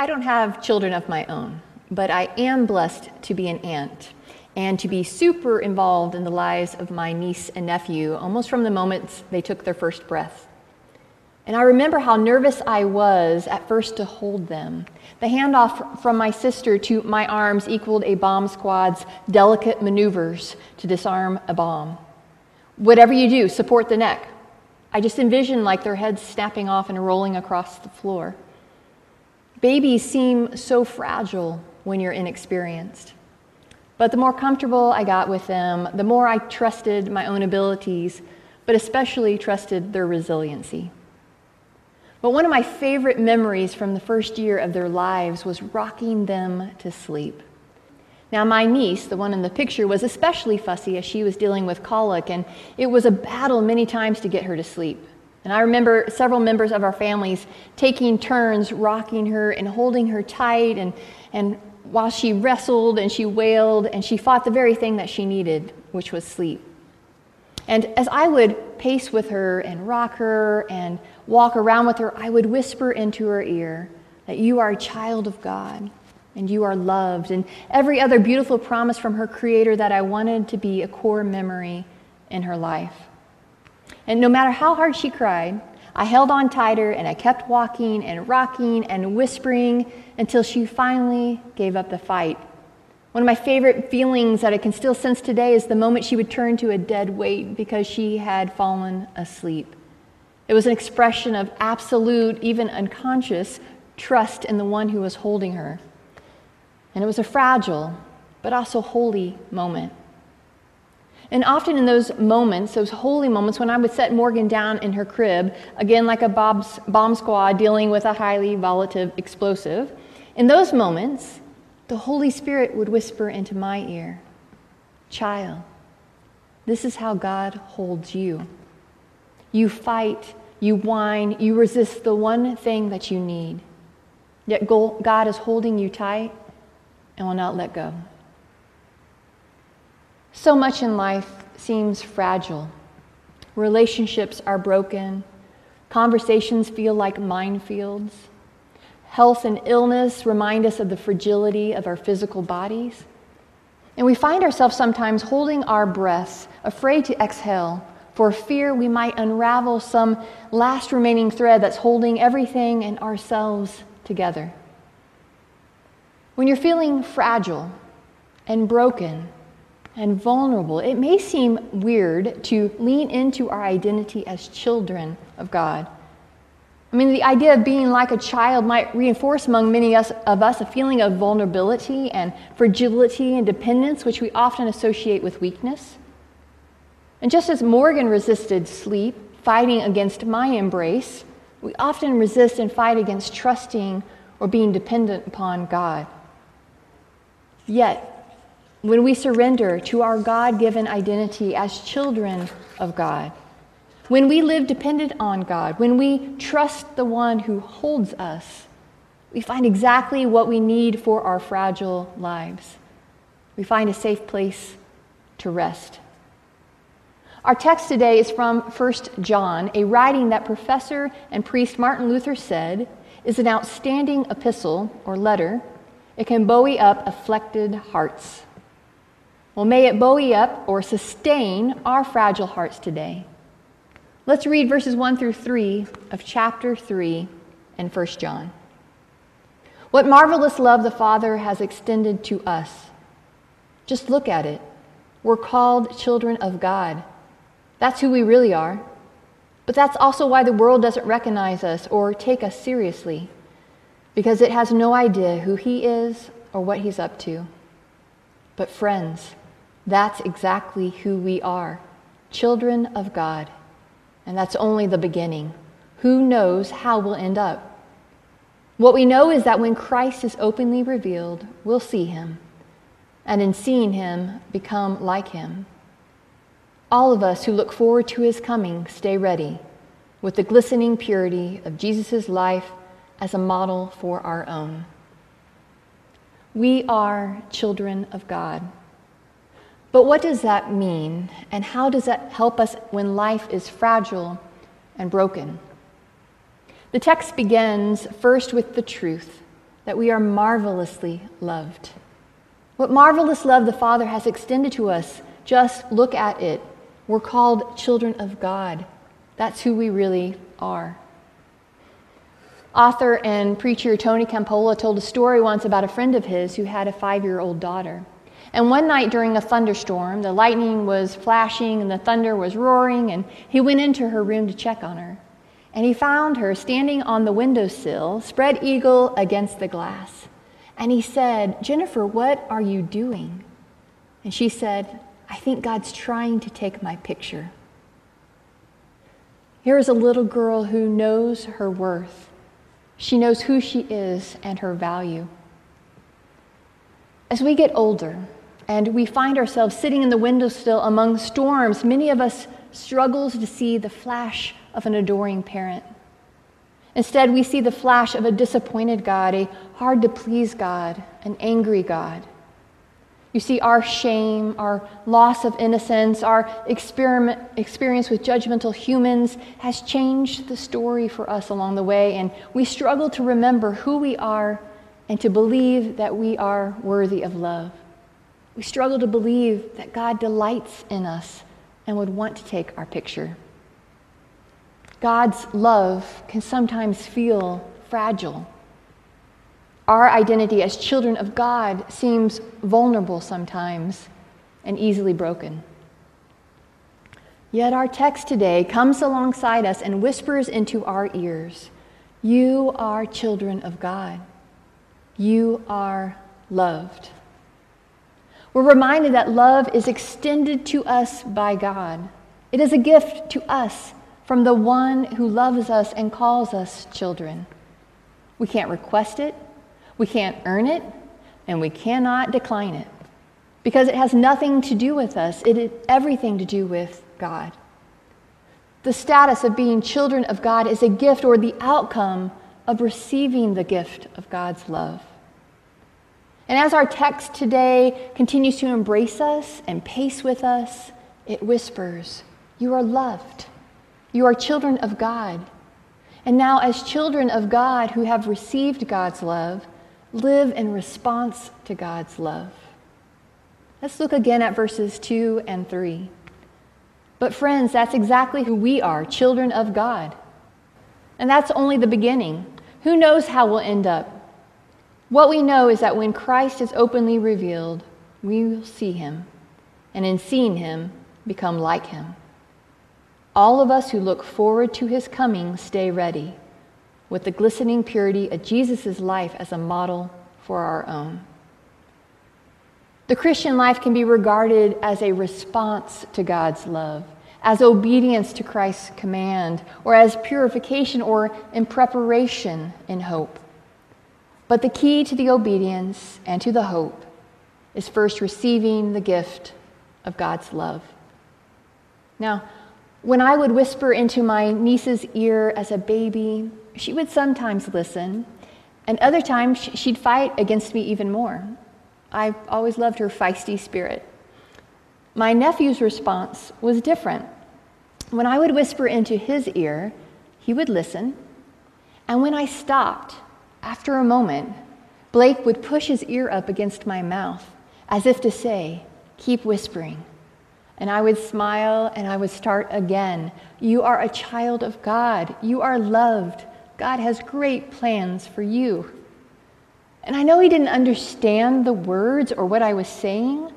I don't have children of my own, but I am blessed to be an aunt and to be super involved in the lives of my niece and nephew almost from the moment they took their first breath. And I remember how nervous I was at first to hold them. The handoff from my sister to my arms equaled a bomb squad's delicate maneuvers to disarm a bomb. Whatever you do, support the neck. I just envisioned like their heads snapping off and rolling across the floor. Babies seem so fragile when you're inexperienced. But the more comfortable I got with them, the more I trusted my own abilities, but especially trusted their resiliency. But one of my favorite memories from the first year of their lives was rocking them to sleep. Now, my niece, the one in the picture, was especially fussy as she was dealing with colic, and it was a battle many times to get her to sleep. And I remember several members of our families taking turns rocking her and holding her tight, and, and while she wrestled and she wailed, and she fought the very thing that she needed, which was sleep. And as I would pace with her and rock her and walk around with her, I would whisper into her ear that you are a child of God and you are loved, and every other beautiful promise from her Creator that I wanted to be a core memory in her life. And no matter how hard she cried, I held on tighter and I kept walking and rocking and whispering until she finally gave up the fight. One of my favorite feelings that I can still sense today is the moment she would turn to a dead weight because she had fallen asleep. It was an expression of absolute, even unconscious, trust in the one who was holding her. And it was a fragile, but also holy moment. And often in those moments, those holy moments, when I would set Morgan down in her crib, again like a bomb squad dealing with a highly volatile explosive, in those moments, the Holy Spirit would whisper into my ear, Child, this is how God holds you. You fight, you whine, you resist the one thing that you need. Yet God is holding you tight and will not let go. So much in life seems fragile. Relationships are broken. Conversations feel like minefields. Health and illness remind us of the fragility of our physical bodies. And we find ourselves sometimes holding our breaths, afraid to exhale, for fear we might unravel some last remaining thread that's holding everything and ourselves together. When you're feeling fragile and broken, and vulnerable, it may seem weird to lean into our identity as children of God. I mean, the idea of being like a child might reinforce among many of us a feeling of vulnerability and fragility and dependence, which we often associate with weakness. And just as Morgan resisted sleep, fighting against my embrace, we often resist and fight against trusting or being dependent upon God. Yet, when we surrender to our God given identity as children of God, when we live dependent on God, when we trust the one who holds us, we find exactly what we need for our fragile lives. We find a safe place to rest. Our text today is from 1 John, a writing that professor and priest Martin Luther said is an outstanding epistle or letter. It can buoy up afflicted hearts. Well, may it buoy up or sustain our fragile hearts today. Let's read verses 1 through 3 of chapter 3 in 1 John. What marvelous love the Father has extended to us. Just look at it. We're called children of God. That's who we really are. But that's also why the world doesn't recognize us or take us seriously, because it has no idea who He is or what He's up to. But, friends, that's exactly who we are children of God. And that's only the beginning. Who knows how we'll end up? What we know is that when Christ is openly revealed, we'll see him, and in seeing him, become like him. All of us who look forward to his coming stay ready with the glistening purity of Jesus' life as a model for our own. We are children of God. But what does that mean, and how does that help us when life is fragile and broken? The text begins first with the truth that we are marvelously loved. What marvelous love the Father has extended to us, just look at it. We're called children of God. That's who we really are. Author and preacher Tony Campolo told a story once about a friend of his who had a five year old daughter. And one night during a thunderstorm, the lightning was flashing and the thunder was roaring, and he went into her room to check on her. And he found her standing on the windowsill, spread eagle against the glass. And he said, Jennifer, what are you doing? And she said, I think God's trying to take my picture. Here is a little girl who knows her worth she knows who she is and her value. As we get older and we find ourselves sitting in the windowsill among storms, many of us struggles to see the flash of an adoring parent. Instead, we see the flash of a disappointed God, a hard to please God, an angry God. You see, our shame, our loss of innocence, our experience with judgmental humans has changed the story for us along the way, and we struggle to remember who we are and to believe that we are worthy of love. We struggle to believe that God delights in us and would want to take our picture. God's love can sometimes feel fragile our identity as children of God seems vulnerable sometimes and easily broken. Yet our text today comes alongside us and whispers into our ears You are children of God. You are loved. We're reminded that love is extended to us by God. It is a gift to us from the one who loves us and calls us children. We can't request it, we can't earn it, and we cannot decline it because it has nothing to do with us, it has everything to do with God. The status of being children of God is a gift or the outcome of receiving the gift of God's love. And as our text today continues to embrace us and pace with us, it whispers, You are loved. You are children of God. And now, as children of God who have received God's love, live in response to God's love. Let's look again at verses 2 and 3. But, friends, that's exactly who we are children of God. And that's only the beginning. Who knows how we'll end up? What we know is that when Christ is openly revealed, we will see him, and in seeing him, become like him. All of us who look forward to his coming stay ready with the glistening purity of Jesus' life as a model for our own. The Christian life can be regarded as a response to God's love, as obedience to Christ's command, or as purification or in preparation in hope. But the key to the obedience and to the hope is first receiving the gift of God's love. Now, when I would whisper into my niece's ear as a baby, she would sometimes listen, and other times she'd fight against me even more. I always loved her feisty spirit. My nephew's response was different. When I would whisper into his ear, he would listen, and when I stopped, after a moment, Blake would push his ear up against my mouth as if to say, Keep whispering. And I would smile and I would start again. You are a child of God. You are loved. God has great plans for you. And I know he didn't understand the words or what I was saying,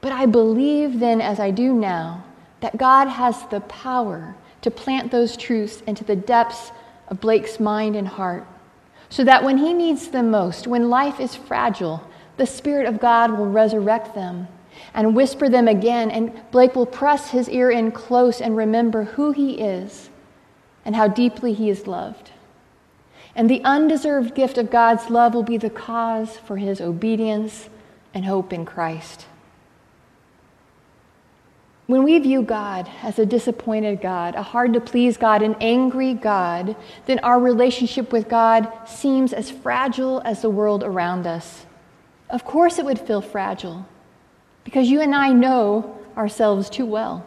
but I believe then, as I do now, that God has the power to plant those truths into the depths of Blake's mind and heart, so that when he needs them most, when life is fragile, the Spirit of God will resurrect them and whisper them again, and Blake will press his ear in close and remember who he is and how deeply he is loved. And the undeserved gift of God's love will be the cause for his obedience and hope in Christ. When we view God as a disappointed God, a hard to please God, an angry God, then our relationship with God seems as fragile as the world around us. Of course, it would feel fragile because you and I know ourselves too well.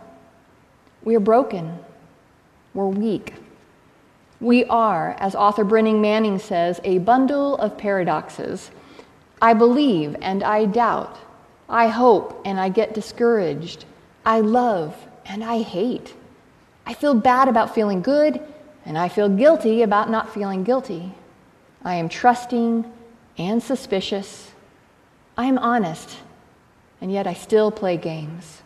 We are broken, we're weak, We are, as author Brennan Manning says, a bundle of paradoxes. I believe and I doubt. I hope and I get discouraged. I love and I hate. I feel bad about feeling good and I feel guilty about not feeling guilty. I am trusting and suspicious. I am honest, and yet I still play games.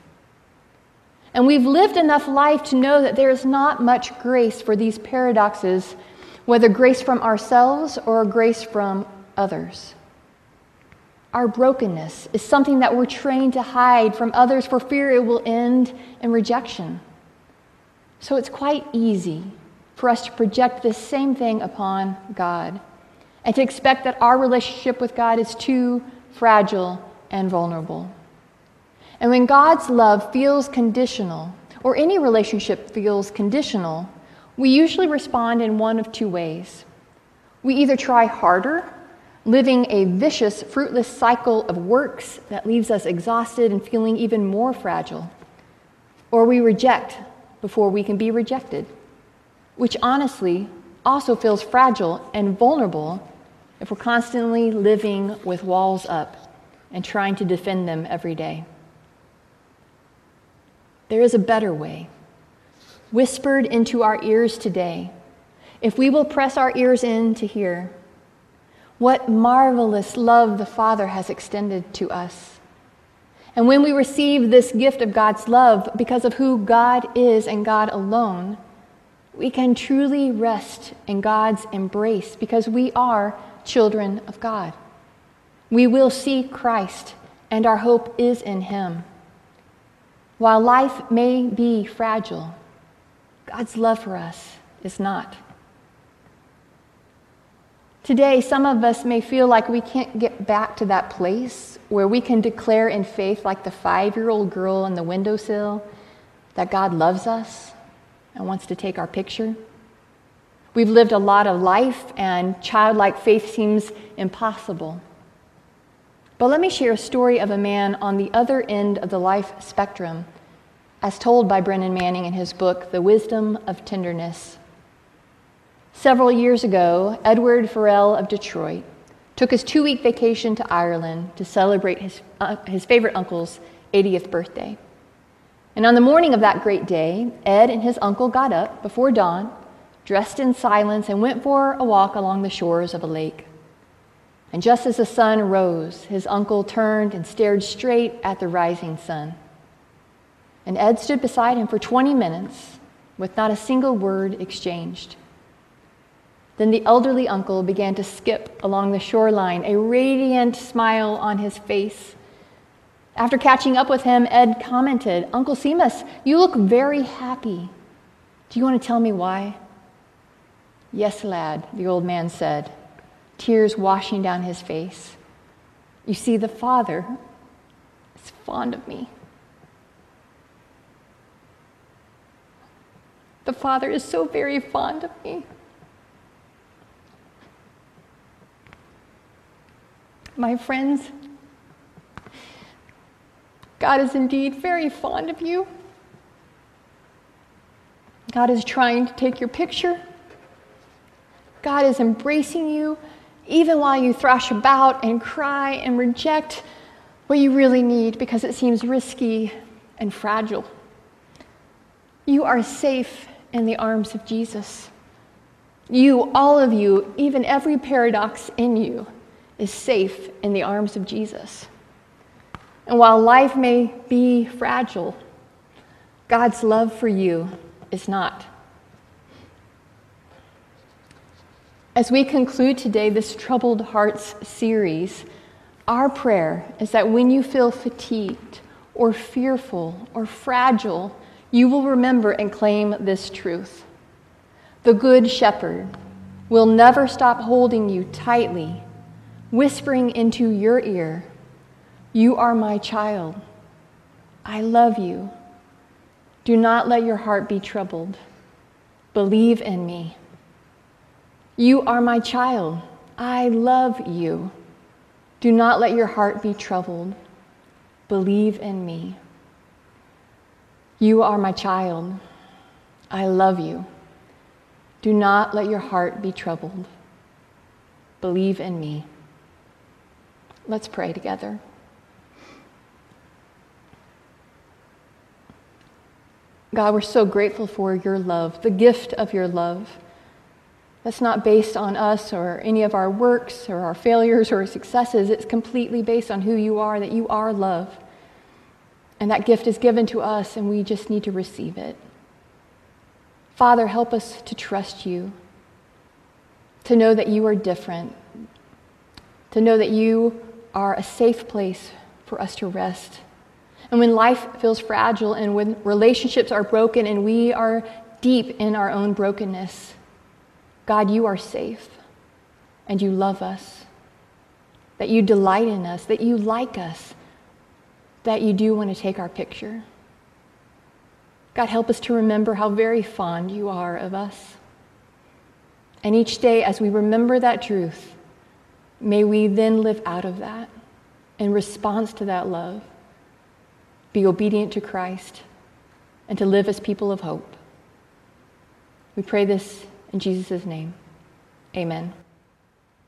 And we've lived enough life to know that there is not much grace for these paradoxes, whether grace from ourselves or grace from others. Our brokenness is something that we're trained to hide from others for fear it will end in rejection. So it's quite easy for us to project this same thing upon God and to expect that our relationship with God is too fragile and vulnerable. And when God's love feels conditional, or any relationship feels conditional, we usually respond in one of two ways. We either try harder, living a vicious, fruitless cycle of works that leaves us exhausted and feeling even more fragile, or we reject before we can be rejected, which honestly also feels fragile and vulnerable if we're constantly living with walls up and trying to defend them every day. There is a better way, whispered into our ears today, if we will press our ears in to hear. What marvelous love the Father has extended to us. And when we receive this gift of God's love because of who God is and God alone, we can truly rest in God's embrace because we are children of God. We will see Christ, and our hope is in Him. While life may be fragile, God's love for us is not. Today, some of us may feel like we can't get back to that place where we can declare in faith, like the five year old girl on the windowsill, that God loves us and wants to take our picture. We've lived a lot of life, and childlike faith seems impossible. But let me share a story of a man on the other end of the life spectrum, as told by Brennan Manning in his book, The Wisdom of Tenderness. Several years ago, Edward Farrell of Detroit took his two week vacation to Ireland to celebrate his, uh, his favorite uncle's 80th birthday. And on the morning of that great day, Ed and his uncle got up before dawn dressed in silence, and went for a walk along the shores of a lake. And just as the sun rose, his uncle turned and stared straight at the rising sun. And Ed stood beside him for 20 minutes with not a single word exchanged. Then the elderly uncle began to skip along the shoreline, a radiant smile on his face. After catching up with him, Ed commented, Uncle Seamus, you look very happy. Do you want to tell me why? Yes, lad, the old man said, tears washing down his face. You see, the Father is fond of me. The Father is so very fond of me. My friends, God is indeed very fond of you. God is trying to take your picture. God is embracing you even while you thrash about and cry and reject what you really need because it seems risky and fragile. You are safe in the arms of Jesus. You, all of you, even every paradox in you, is safe in the arms of Jesus. And while life may be fragile, God's love for you is not. As we conclude today this Troubled Hearts series, our prayer is that when you feel fatigued or fearful or fragile, you will remember and claim this truth. The Good Shepherd will never stop holding you tightly, whispering into your ear, You are my child. I love you. Do not let your heart be troubled. Believe in me. You are my child. I love you. Do not let your heart be troubled. Believe in me. You are my child. I love you. Do not let your heart be troubled. Believe in me. Let's pray together. God, we're so grateful for your love, the gift of your love. That's not based on us or any of our works or our failures or successes. It's completely based on who you are, that you are love. And that gift is given to us, and we just need to receive it. Father, help us to trust you, to know that you are different, to know that you are a safe place for us to rest. And when life feels fragile and when relationships are broken and we are deep in our own brokenness, God, you are safe and you love us, that you delight in us, that you like us, that you do want to take our picture. God, help us to remember how very fond you are of us. And each day, as we remember that truth, may we then live out of that in response to that love, be obedient to Christ, and to live as people of hope. We pray this in Jesus' name. Amen.